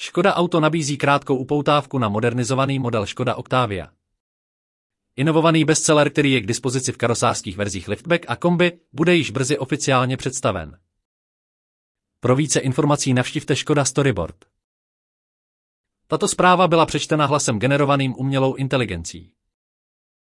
Škoda Auto nabízí krátkou upoutávku na modernizovaný model Škoda Octavia. Inovovaný bestseller, který je k dispozici v karosářských verzích Liftback a Kombi, bude již brzy oficiálně představen. Pro více informací navštivte Škoda Storyboard. Tato zpráva byla přečtena hlasem generovaným umělou inteligencí.